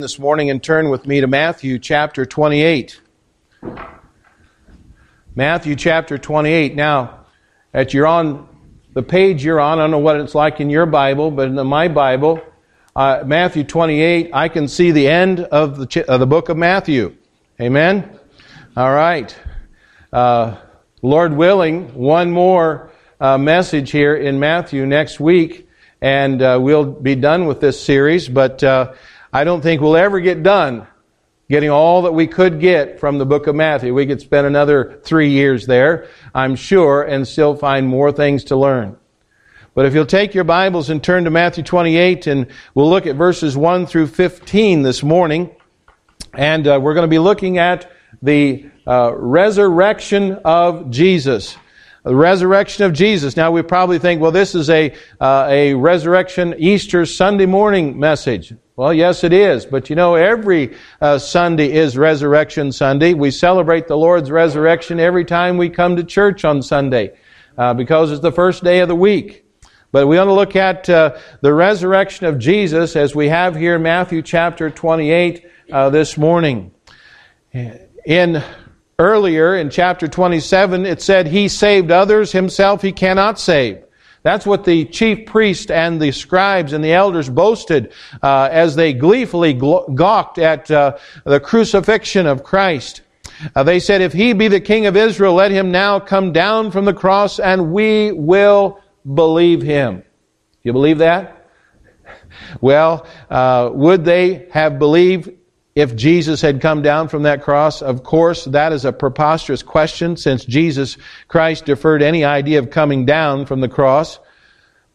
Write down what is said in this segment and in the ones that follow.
this morning and turn with me to Matthew chapter 28. Matthew chapter 28. Now, at you're on the page you're on, I don't know what it's like in your Bible, but in my Bible, uh, Matthew 28, I can see the end of the, ch- of the book of Matthew. Amen? All right. Uh, Lord willing, one more uh, message here in Matthew next week, and uh, we'll be done with this series, but uh, I don't think we'll ever get done getting all that we could get from the book of Matthew. We could spend another three years there, I'm sure, and still find more things to learn. But if you'll take your Bibles and turn to Matthew 28, and we'll look at verses 1 through 15 this morning, and uh, we're going to be looking at the uh, resurrection of Jesus the resurrection of Jesus. Now we probably think, well, this is a, uh, a resurrection Easter Sunday morning message. Well, yes, it is. But you know, every uh, Sunday is Resurrection Sunday. We celebrate the Lord's resurrection every time we come to church on Sunday uh, because it's the first day of the week. But we want to look at uh, the resurrection of Jesus as we have here in Matthew chapter 28 uh, this morning. In Earlier in chapter 27, it said, He saved others, Himself He cannot save. That's what the chief priest and the scribes and the elders boasted uh, as they gleefully gawked at uh, the crucifixion of Christ. Uh, they said, If He be the King of Israel, let Him now come down from the cross and we will believe Him. You believe that? Well, uh, would they have believed if Jesus had come down from that cross? Of course, that is a preposterous question since Jesus Christ deferred any idea of coming down from the cross.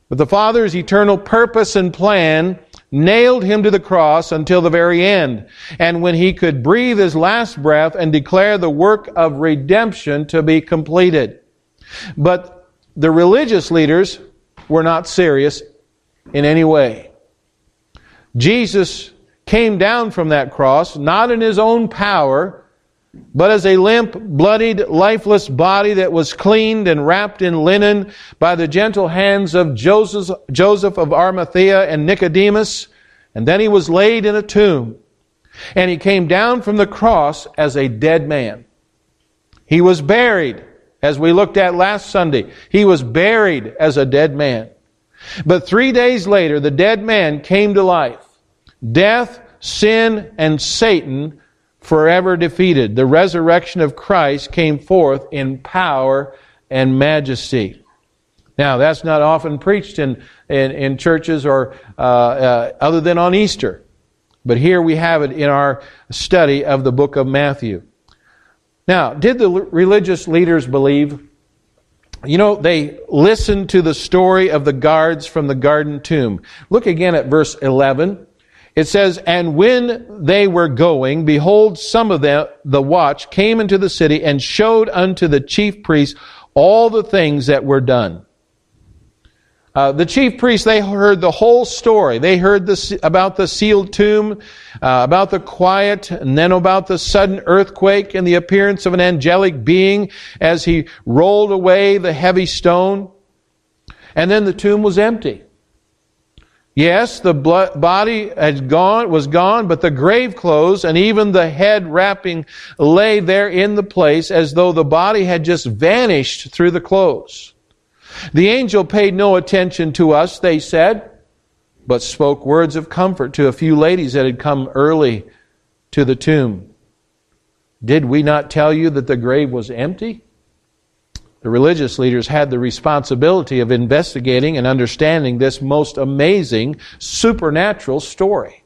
But the Father's eternal purpose and plan nailed him to the cross until the very end. And when he could breathe his last breath and declare the work of redemption to be completed. But the religious leaders were not serious in any way. Jesus came down from that cross, not in his own power, but as a limp, bloodied, lifeless body that was cleaned and wrapped in linen by the gentle hands of Joseph, Joseph of Arimathea and Nicodemus. And then he was laid in a tomb. And he came down from the cross as a dead man. He was buried, as we looked at last Sunday. He was buried as a dead man. But three days later, the dead man came to life. Death, sin, and Satan forever defeated. The resurrection of Christ came forth in power and majesty. Now, that's not often preached in, in, in churches or uh, uh, other than on Easter. But here we have it in our study of the book of Matthew. Now, did the religious leaders believe? You know, they listened to the story of the guards from the garden tomb. Look again at verse 11. It says, And when they were going, behold, some of them, the watch, came into the city and showed unto the chief priests all the things that were done. Uh, the chief priests, they heard the whole story. They heard about the sealed tomb, uh, about the quiet, and then about the sudden earthquake and the appearance of an angelic being as he rolled away the heavy stone. And then the tomb was empty. Yes, the body had gone, was gone, but the grave clothes and even the head wrapping lay there in the place as though the body had just vanished through the clothes. The angel paid no attention to us, they said, but spoke words of comfort to a few ladies that had come early to the tomb. Did we not tell you that the grave was empty? The religious leaders had the responsibility of investigating and understanding this most amazing supernatural story.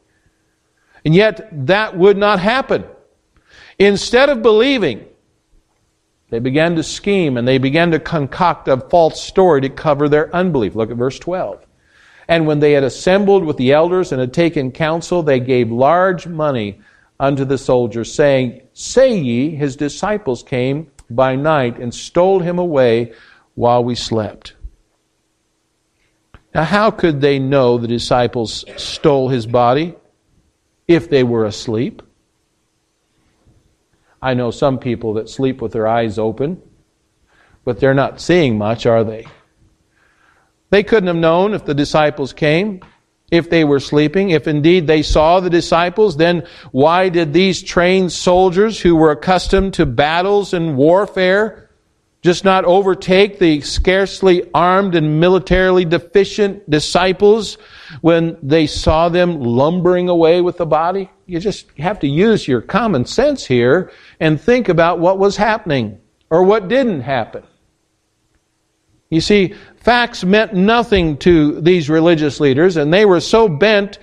And yet, that would not happen. Instead of believing, they began to scheme and they began to concoct a false story to cover their unbelief. Look at verse 12. And when they had assembled with the elders and had taken counsel, they gave large money unto the soldiers, saying, Say ye, his disciples came by night and stole him away while we slept. Now, how could they know the disciples stole his body if they were asleep? I know some people that sleep with their eyes open, but they're not seeing much, are they? They couldn't have known if the disciples came. If they were sleeping. If indeed they saw the disciples, then why did these trained soldiers who were accustomed to battles and warfare just not overtake the scarcely armed and militarily deficient disciples when they saw them lumbering away with the body? You just have to use your common sense here and think about what was happening or what didn't happen. You see, facts meant nothing to these religious leaders, and they were so bent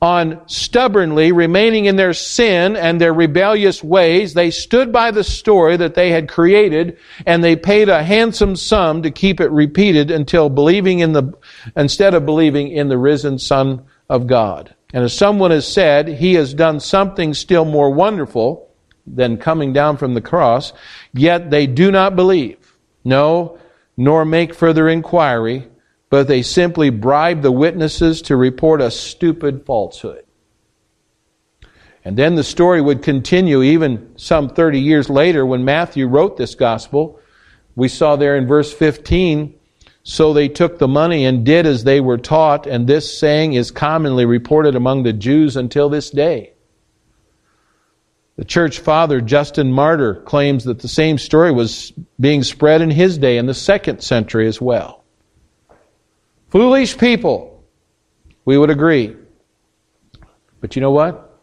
on stubbornly remaining in their sin and their rebellious ways, they stood by the story that they had created and they paid a handsome sum to keep it repeated until believing in the, instead of believing in the risen Son of God. And as someone has said, he has done something still more wonderful than coming down from the cross, yet they do not believe. No, nor make further inquiry, but they simply bribe the witnesses to report a stupid falsehood. And then the story would continue even some 30 years later when Matthew wrote this gospel. We saw there in verse 15, so they took the money and did as they were taught, and this saying is commonly reported among the Jews until this day. The church father, Justin Martyr, claims that the same story was being spread in his day in the second century as well. Foolish people, we would agree. But you know what?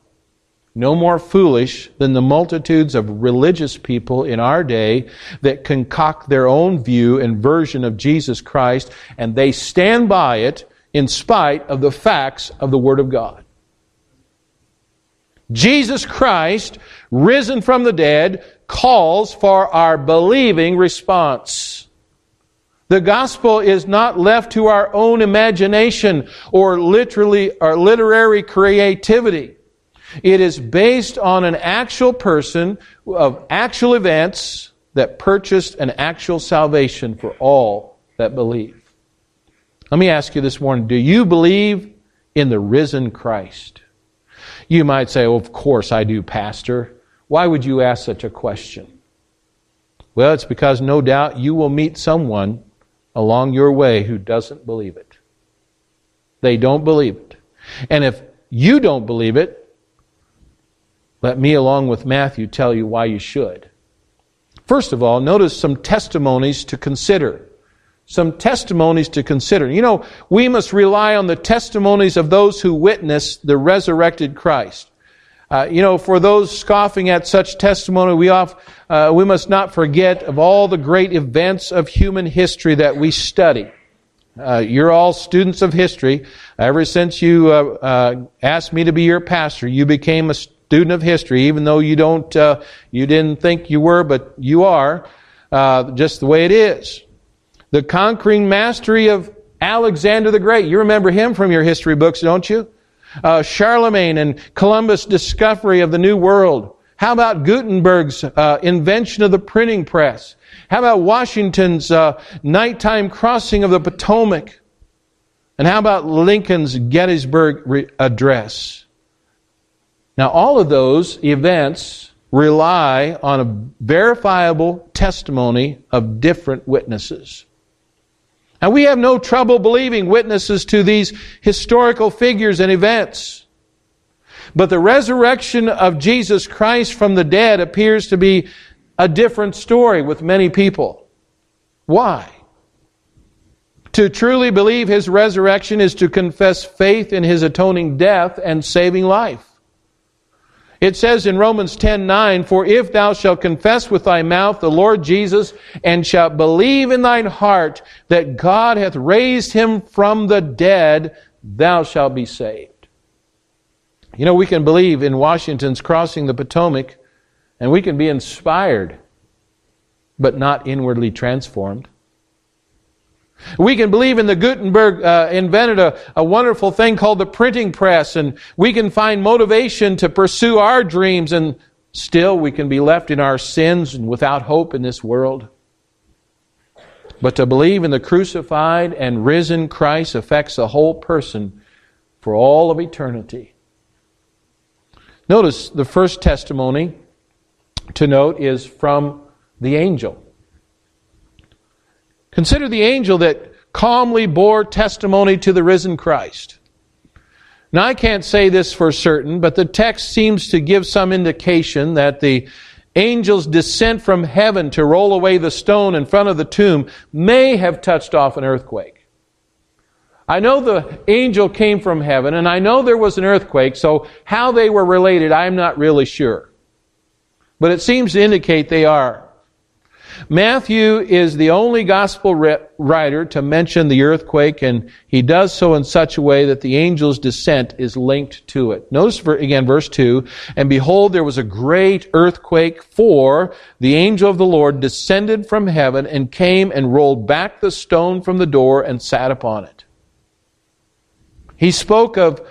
No more foolish than the multitudes of religious people in our day that concoct their own view and version of Jesus Christ, and they stand by it in spite of the facts of the Word of God. Jesus Christ, risen from the dead, calls for our believing response. The gospel is not left to our own imagination or literally or literary creativity. It is based on an actual person of actual events that purchased an actual salvation for all that believe. Let me ask you this morning, do you believe in the risen Christ? You might say, well, Of course I do, Pastor. Why would you ask such a question? Well, it's because no doubt you will meet someone along your way who doesn't believe it. They don't believe it. And if you don't believe it, let me, along with Matthew, tell you why you should. First of all, notice some testimonies to consider some testimonies to consider. You know, we must rely on the testimonies of those who witness the resurrected Christ. Uh, you know, for those scoffing at such testimony, we, off, uh, we must not forget of all the great events of human history that we study. Uh, you're all students of history. Ever since you uh, uh, asked me to be your pastor, you became a student of history, even though you don't, uh, you didn't think you were, but you are. just the way it is the conquering mastery of Alexander the Great. You remember him from your history books, don't you? Uh, Charlemagne and Columbus' discovery of the New World. How about Gutenberg's uh, invention of the printing press? How about Washington's uh, nighttime crossing of the Potomac? And how about Lincoln's Gettysburg re- Address? Now, all of those events rely on a verifiable testimony of different witnesses. And we have no trouble believing witnesses to these historical figures and events. But the resurrection of Jesus Christ from the dead appears to be a different story with many people. Why? To truly believe his resurrection is to confess faith in his atoning death and saving life. It says in Romans 10:9, "For if thou shalt confess with thy mouth the Lord Jesus and shalt believe in thine heart that God hath raised him from the dead, thou shalt be saved." You know, we can believe in Washington's crossing the Potomac and we can be inspired but not inwardly transformed. We can believe in the Gutenberg uh, invented a, a wonderful thing called the printing press, and we can find motivation to pursue our dreams, and still we can be left in our sins and without hope in this world. But to believe in the crucified and risen Christ affects the whole person for all of eternity. Notice the first testimony to note is from the angel. Consider the angel that calmly bore testimony to the risen Christ. Now, I can't say this for certain, but the text seems to give some indication that the angel's descent from heaven to roll away the stone in front of the tomb may have touched off an earthquake. I know the angel came from heaven, and I know there was an earthquake, so how they were related, I'm not really sure. But it seems to indicate they are. Matthew is the only gospel writer to mention the earthquake, and he does so in such a way that the angel's descent is linked to it. Notice again verse 2 And behold, there was a great earthquake, for the angel of the Lord descended from heaven and came and rolled back the stone from the door and sat upon it. He spoke of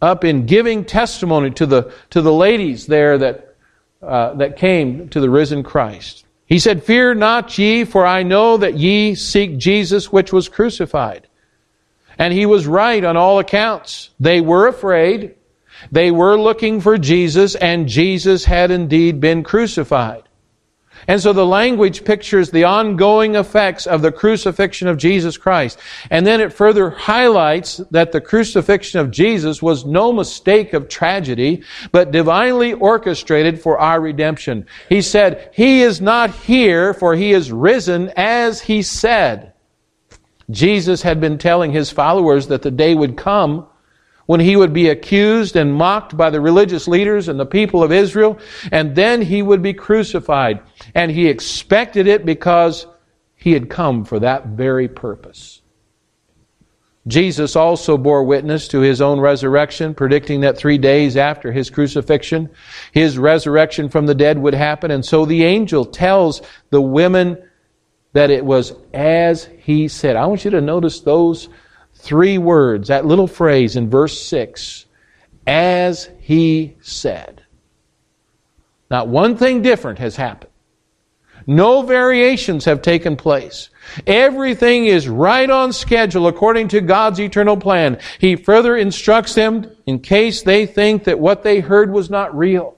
up in giving testimony to the, to the ladies there that, uh, that came to the risen Christ. He said, Fear not ye, for I know that ye seek Jesus which was crucified. And he was right on all accounts. They were afraid. They were looking for Jesus, and Jesus had indeed been crucified. And so the language pictures the ongoing effects of the crucifixion of Jesus Christ. And then it further highlights that the crucifixion of Jesus was no mistake of tragedy, but divinely orchestrated for our redemption. He said, He is not here, for He is risen as He said. Jesus had been telling His followers that the day would come when he would be accused and mocked by the religious leaders and the people of Israel, and then he would be crucified. And he expected it because he had come for that very purpose. Jesus also bore witness to his own resurrection, predicting that three days after his crucifixion, his resurrection from the dead would happen. And so the angel tells the women that it was as he said. I want you to notice those three words, that little phrase in verse 6 as he said. Not one thing different has happened. No variations have taken place. Everything is right on schedule according to God's eternal plan. He further instructs them in case they think that what they heard was not real.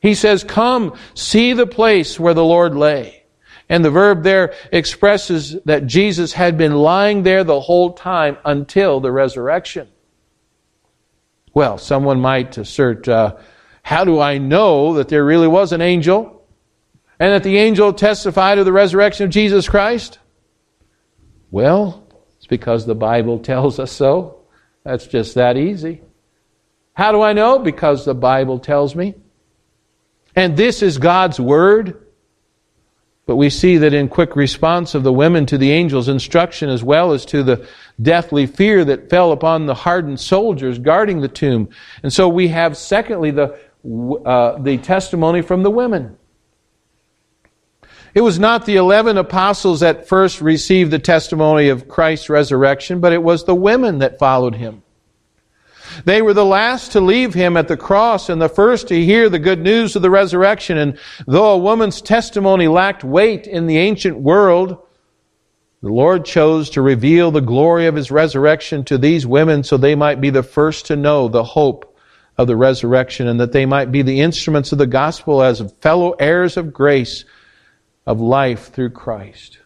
He says, Come, see the place where the Lord lay. And the verb there expresses that Jesus had been lying there the whole time until the resurrection. Well, someone might assert, uh, how do I know that there really was an angel and that the angel testified of the resurrection of Jesus Christ? Well, it's because the Bible tells us so. That's just that easy. How do I know? Because the Bible tells me. And this is God's Word. But we see that in quick response of the women to the angel's instruction, as well as to the deathly fear that fell upon the hardened soldiers guarding the tomb. And so we have, secondly, the, uh, the testimony from the women. It was not the eleven apostles that first received the testimony of Christ's resurrection, but it was the women that followed him. They were the last to leave him at the cross and the first to hear the good news of the resurrection. And though a woman's testimony lacked weight in the ancient world, the Lord chose to reveal the glory of his resurrection to these women so they might be the first to know the hope of the resurrection and that they might be the instruments of the gospel as fellow heirs of grace of life through Christ.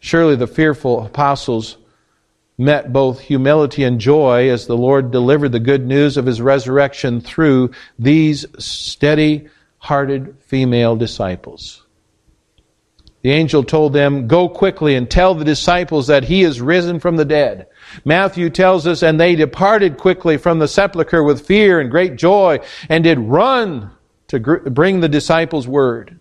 Surely the fearful apostles met both humility and joy as the Lord delivered the good news of his resurrection through these steady hearted female disciples. The angel told them, Go quickly and tell the disciples that he is risen from the dead. Matthew tells us, And they departed quickly from the sepulchre with fear and great joy, and did run to bring the disciples word.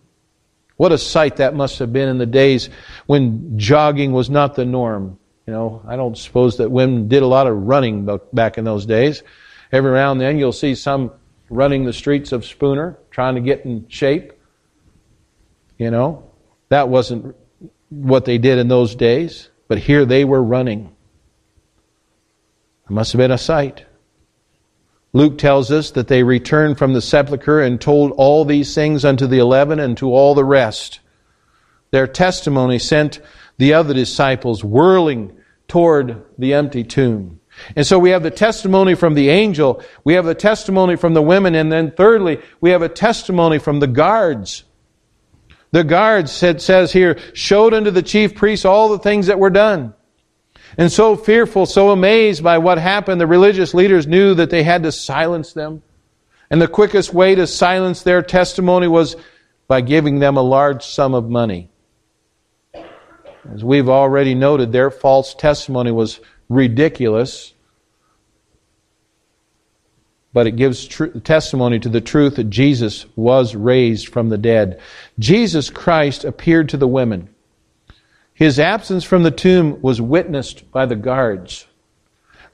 What a sight that must have been in the days when jogging was not the norm. You know, I don't suppose that women did a lot of running back in those days. Every now and then you'll see some running the streets of Spooner, trying to get in shape. You know, that wasn't what they did in those days, but here they were running. It must have been a sight. Luke tells us that they returned from the sepulchre and told all these things unto the eleven and to all the rest. Their testimony sent the other disciples whirling toward the empty tomb. And so we have the testimony from the angel, we have the testimony from the women, and then thirdly, we have a testimony from the guards. The guards, it says here, showed unto the chief priests all the things that were done. And so fearful, so amazed by what happened, the religious leaders knew that they had to silence them. And the quickest way to silence their testimony was by giving them a large sum of money. As we've already noted, their false testimony was ridiculous, but it gives tr- testimony to the truth that Jesus was raised from the dead. Jesus Christ appeared to the women. His absence from the tomb was witnessed by the guards.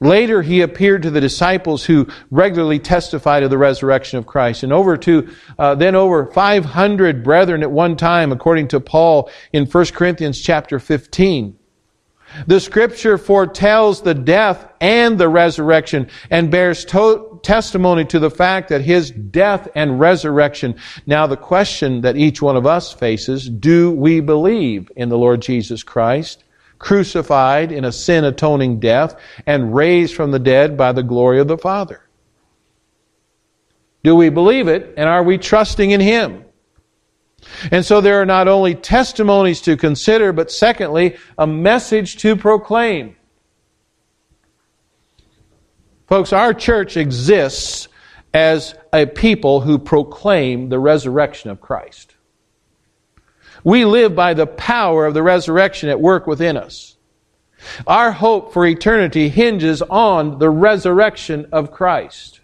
Later, he appeared to the disciples who regularly testified of the resurrection of Christ, and over to uh, then over 500 brethren at one time, according to Paul in 1 Corinthians chapter 15. The scripture foretells the death and the resurrection and bears to- testimony to the fact that his death and resurrection. Now the question that each one of us faces, do we believe in the Lord Jesus Christ? Crucified in a sin atoning death, and raised from the dead by the glory of the Father. Do we believe it, and are we trusting in Him? And so there are not only testimonies to consider, but secondly, a message to proclaim. Folks, our church exists as a people who proclaim the resurrection of Christ. We live by the power of the resurrection at work within us. Our hope for eternity hinges on the resurrection of Christ.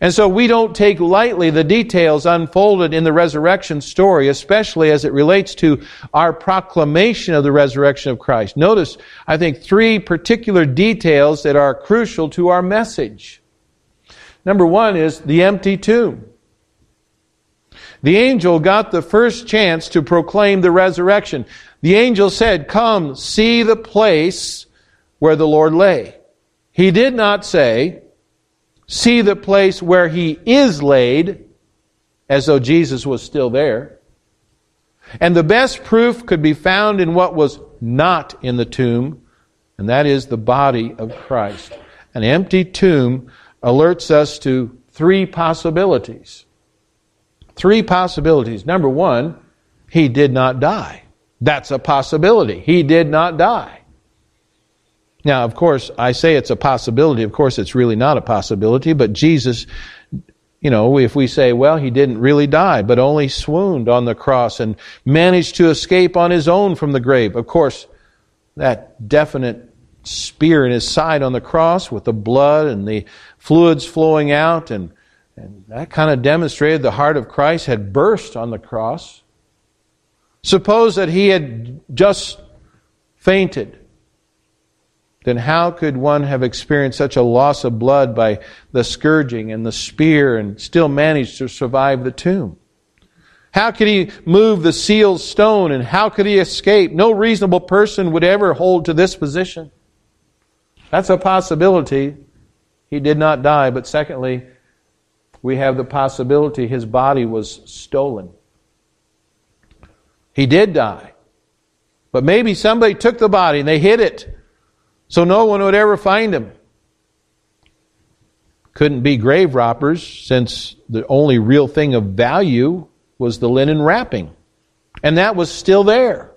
And so we don't take lightly the details unfolded in the resurrection story, especially as it relates to our proclamation of the resurrection of Christ. Notice, I think, three particular details that are crucial to our message. Number one is the empty tomb. The angel got the first chance to proclaim the resurrection. The angel said, Come, see the place where the Lord lay. He did not say, See the place where he is laid, as though Jesus was still there. And the best proof could be found in what was not in the tomb, and that is the body of Christ. An empty tomb alerts us to three possibilities. Three possibilities. Number one, he did not die. That's a possibility. He did not die. Now, of course, I say it's a possibility. Of course, it's really not a possibility, but Jesus, you know, if we say, well, he didn't really die, but only swooned on the cross and managed to escape on his own from the grave. Of course, that definite spear in his side on the cross with the blood and the fluids flowing out and and that kind of demonstrated the heart of Christ had burst on the cross. Suppose that he had just fainted. Then how could one have experienced such a loss of blood by the scourging and the spear and still manage to survive the tomb? How could he move the sealed stone and how could he escape? No reasonable person would ever hold to this position. That's a possibility. He did not die, but secondly, we have the possibility his body was stolen. He did die. But maybe somebody took the body and they hid it so no one would ever find him. Couldn't be grave robbers since the only real thing of value was the linen wrapping. And that was still there.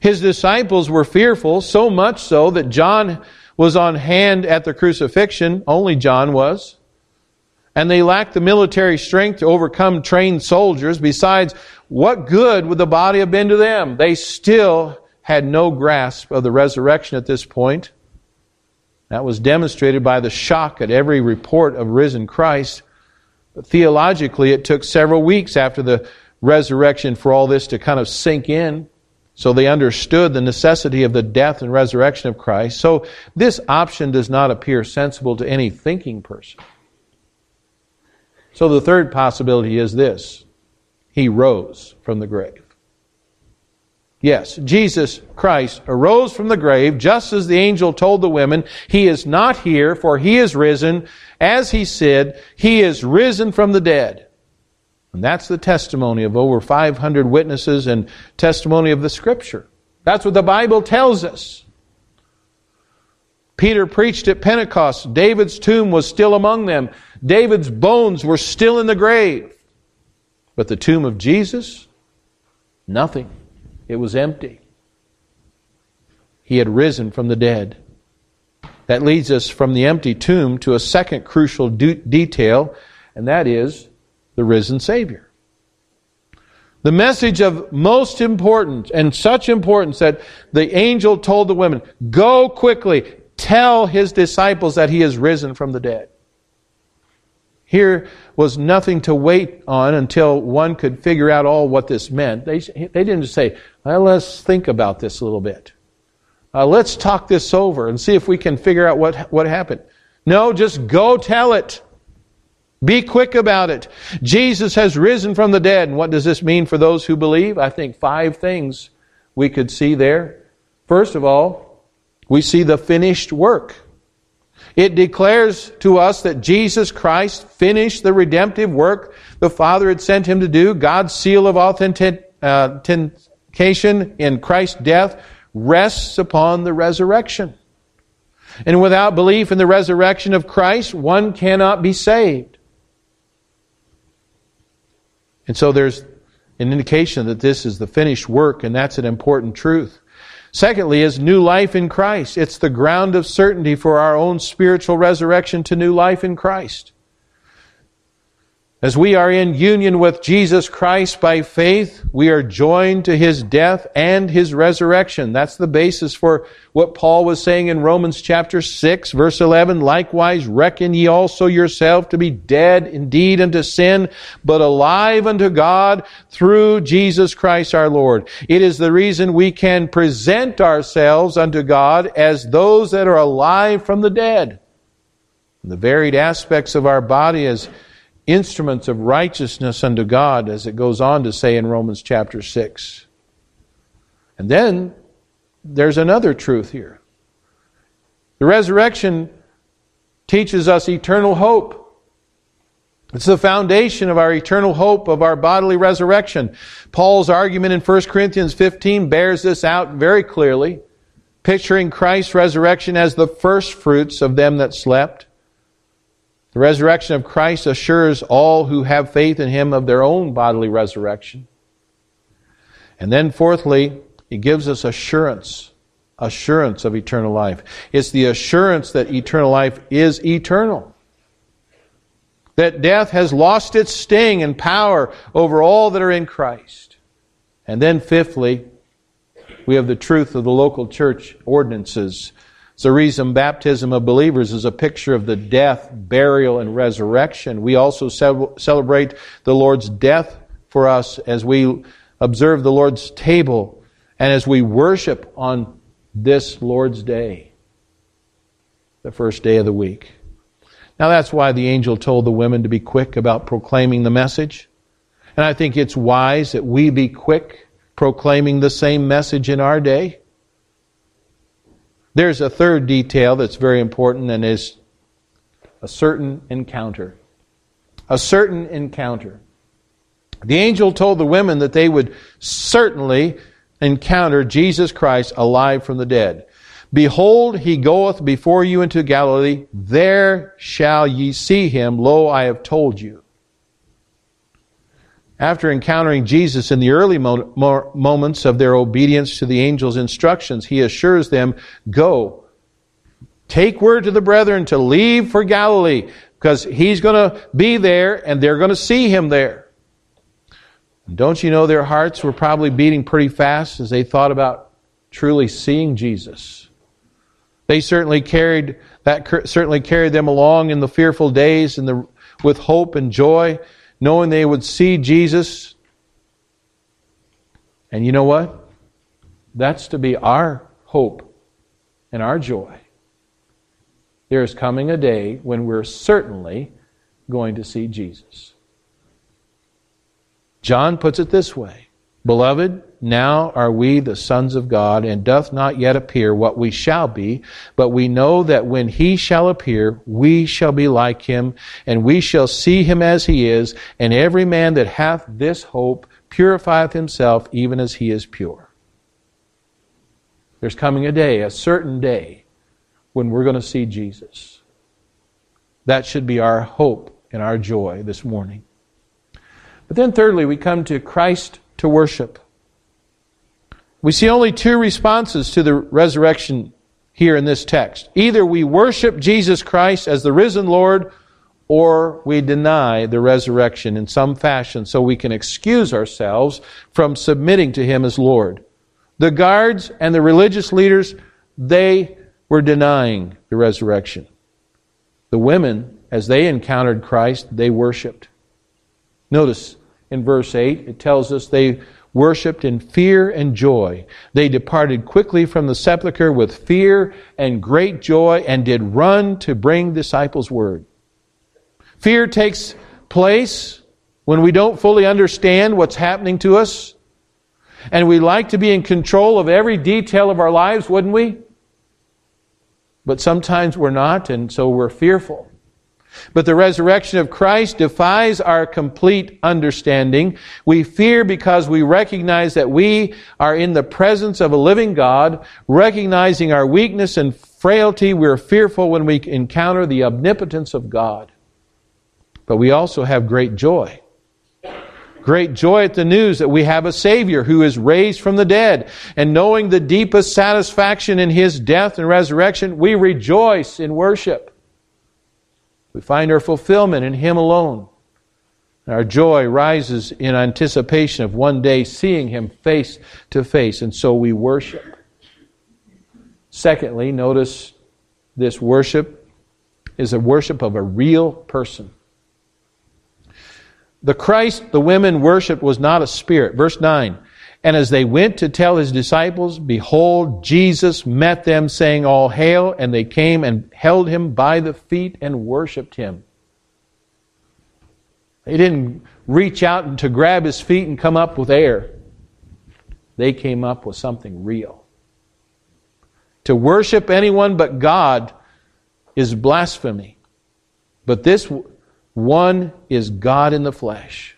His disciples were fearful, so much so that John was on hand at the crucifixion, only John was. And they lacked the military strength to overcome trained soldiers. Besides, what good would the body have been to them? They still had no grasp of the resurrection at this point. That was demonstrated by the shock at every report of risen Christ. But theologically, it took several weeks after the resurrection for all this to kind of sink in. So they understood the necessity of the death and resurrection of Christ. So this option does not appear sensible to any thinking person. So the third possibility is this He rose from the grave. Yes, Jesus Christ arose from the grave, just as the angel told the women, He is not here, for He is risen. As He said, He is risen from the dead. And that's the testimony of over 500 witnesses and testimony of the Scripture. That's what the Bible tells us. Peter preached at Pentecost. David's tomb was still among them. David's bones were still in the grave. But the tomb of Jesus, nothing. It was empty. he had risen from the dead. That leads us from the empty tomb to a second crucial de- detail, and that is the risen Savior. The message of most importance and such importance that the angel told the women, Go quickly, tell his disciples that he is risen from the dead. Here was nothing to wait on until one could figure out all what this meant. They, they didn't just say, well, let's think about this a little bit. Uh, let's talk this over and see if we can figure out what, what happened. No, just go tell it. Be quick about it. Jesus has risen from the dead. And what does this mean for those who believe? I think five things we could see there. First of all, we see the finished work. It declares to us that Jesus Christ finished the redemptive work the Father had sent him to do. God's seal of authentication in Christ's death rests upon the resurrection. And without belief in the resurrection of Christ, one cannot be saved. And so there's an indication that this is the finished work, and that's an important truth. Secondly, is new life in Christ. It's the ground of certainty for our own spiritual resurrection to new life in Christ. As we are in union with Jesus Christ by faith, we are joined to his death and his resurrection. That's the basis for what Paul was saying in Romans chapter 6 verse 11. Likewise, reckon ye also yourself to be dead indeed unto sin, but alive unto God through Jesus Christ our Lord. It is the reason we can present ourselves unto God as those that are alive from the dead. The varied aspects of our body as instruments of righteousness unto God, as it goes on to say in Romans chapter 6. And then there's another truth here. The resurrection teaches us eternal hope. It's the foundation of our eternal hope of our bodily resurrection. Paul's argument in 1 Corinthians 15 bears this out very clearly, picturing Christ's resurrection as the first fruits of them that slept. The resurrection of Christ assures all who have faith in him of their own bodily resurrection. And then, fourthly, he gives us assurance assurance of eternal life. It's the assurance that eternal life is eternal. That death has lost its sting and power over all that are in Christ. And then, fifthly, we have the truth of the local church ordinances the reason baptism of believers is a picture of the death, burial, and resurrection. We also celebrate the Lord's death for us as we observe the Lord's table and as we worship on this Lord's day, the first day of the week. Now that's why the angel told the women to be quick about proclaiming the message. And I think it's wise that we be quick proclaiming the same message in our day. There's a third detail that's very important and is a certain encounter. A certain encounter. The angel told the women that they would certainly encounter Jesus Christ alive from the dead. Behold, he goeth before you into Galilee. There shall ye see him. Lo, I have told you. After encountering Jesus in the early mo- mo- moments of their obedience to the angel's instructions, he assures them, Go, take word to the brethren to leave for Galilee, because he's going to be there and they're going to see him there. And don't you know their hearts were probably beating pretty fast as they thought about truly seeing Jesus? They certainly carried that certainly carried them along in the fearful days and the, with hope and joy knowing they would see Jesus. And you know what? That's to be our hope and our joy. There is coming a day when we're certainly going to see Jesus. John puts it this way Beloved, now are we the sons of God, and doth not yet appear what we shall be, but we know that when he shall appear, we shall be like him, and we shall see him as he is, and every man that hath this hope purifieth himself even as he is pure. There's coming a day, a certain day, when we're going to see Jesus. That should be our hope and our joy this morning. But then, thirdly, we come to Christ to worship. We see only two responses to the resurrection here in this text. Either we worship Jesus Christ as the risen Lord, or we deny the resurrection in some fashion so we can excuse ourselves from submitting to Him as Lord. The guards and the religious leaders, they were denying the resurrection. The women, as they encountered Christ, they worshiped. Notice in verse 8, it tells us they worshiped in fear and joy. They departed quickly from the sepulchre with fear and great joy and did run to bring disciples word. Fear takes place when we don't fully understand what's happening to us. And we like to be in control of every detail of our lives, wouldn't we? But sometimes we're not, and so we're fearful. But the resurrection of Christ defies our complete understanding. We fear because we recognize that we are in the presence of a living God, recognizing our weakness and frailty. We're fearful when we encounter the omnipotence of God. But we also have great joy. Great joy at the news that we have a Savior who is raised from the dead. And knowing the deepest satisfaction in His death and resurrection, we rejoice in worship. We find our fulfillment in Him alone. Our joy rises in anticipation of one day seeing Him face to face, and so we worship. Secondly, notice this worship is a worship of a real person. The Christ the women worshiped was not a spirit. Verse 9. And as they went to tell his disciples, behold, Jesus met them, saying, All hail. And they came and held him by the feet and worshiped him. They didn't reach out to grab his feet and come up with air. They came up with something real. To worship anyone but God is blasphemy. But this one is God in the flesh.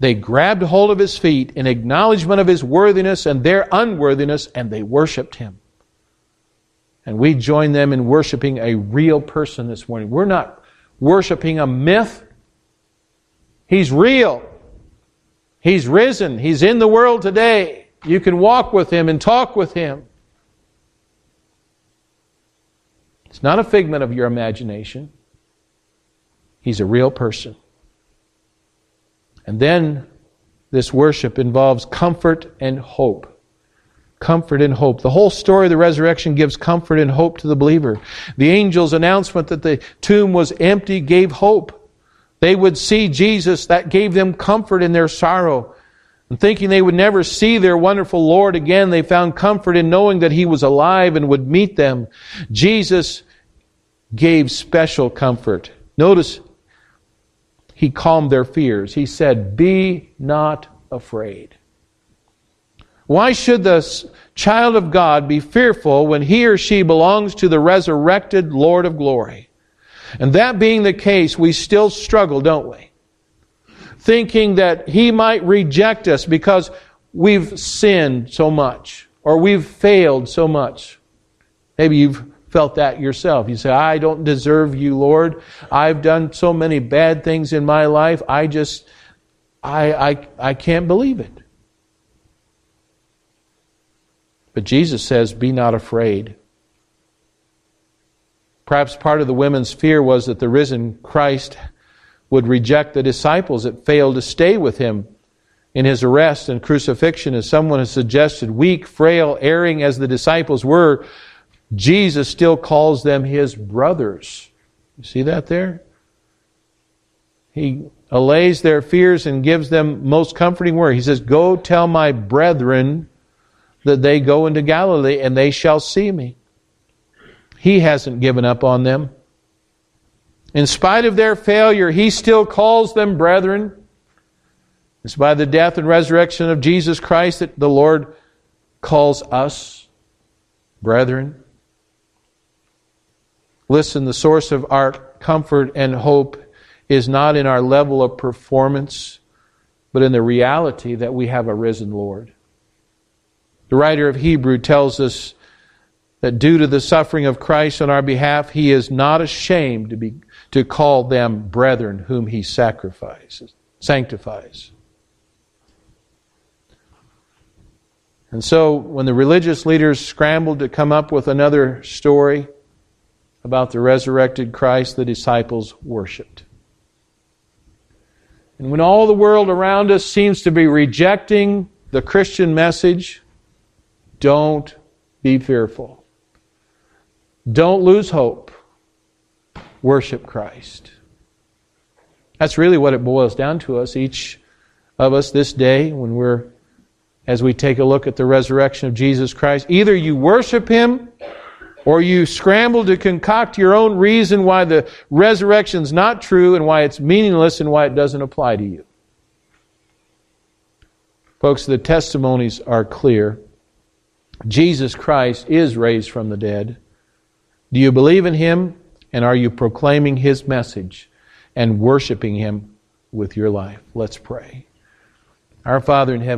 They grabbed hold of his feet in acknowledgement of his worthiness and their unworthiness, and they worshiped him. And we join them in worshiping a real person this morning. We're not worshiping a myth. He's real. He's risen. He's in the world today. You can walk with him and talk with him. It's not a figment of your imagination. He's a real person. And then this worship involves comfort and hope. Comfort and hope. The whole story of the resurrection gives comfort and hope to the believer. The angel's announcement that the tomb was empty gave hope. They would see Jesus. That gave them comfort in their sorrow. And thinking they would never see their wonderful Lord again, they found comfort in knowing that He was alive and would meet them. Jesus gave special comfort. Notice he calmed their fears. He said, Be not afraid. Why should the child of God be fearful when he or she belongs to the resurrected Lord of glory? And that being the case, we still struggle, don't we? Thinking that he might reject us because we've sinned so much or we've failed so much. Maybe you've felt that yourself. You say, I don't deserve you, Lord. I've done so many bad things in my life. I just, I, I, I can't believe it. But Jesus says, Be not afraid. Perhaps part of the women's fear was that the risen Christ would reject the disciples that failed to stay with him in his arrest and crucifixion, as someone has suggested, weak, frail, erring as the disciples were, Jesus still calls them his brothers. You see that there? He allays their fears and gives them most comforting word. He says, Go tell my brethren that they go into Galilee and they shall see me. He hasn't given up on them. In spite of their failure, he still calls them brethren. It's by the death and resurrection of Jesus Christ that the Lord calls us brethren. Listen, the source of our comfort and hope is not in our level of performance, but in the reality that we have a risen Lord. The writer of Hebrew tells us that due to the suffering of Christ on our behalf, he is not ashamed to be to call them brethren whom he sacrifices, sanctifies. And so when the religious leaders scrambled to come up with another story about the resurrected Christ, the disciples worshiped. And when all the world around us seems to be rejecting the Christian message, don't be fearful. Don't lose hope. Worship Christ. That's really what it boils down to us, each of us this day when we're, as we take a look at the resurrection of Jesus Christ. Either you worship Him or you scramble to concoct your own reason why the resurrection's not true and why it's meaningless and why it doesn't apply to you. Folks, the testimonies are clear. Jesus Christ is raised from the dead. Do you believe in Him? And are you proclaiming His message and worshiping Him with your life? Let's pray. Our Father in heaven,